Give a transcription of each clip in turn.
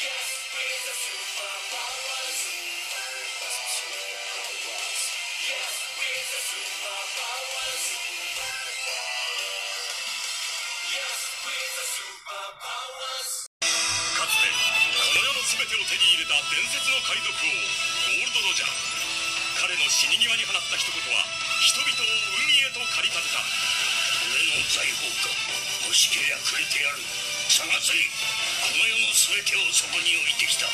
かつてこの世の全てを手に入れた伝説の海賊王ゴールドロジャー彼の死に際に放った一言は人々を海へと駆り立てた。俺の財宝か。欲しけりゃくれてやる。探せ。この世の全てをそこに置いてきた。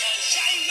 Shine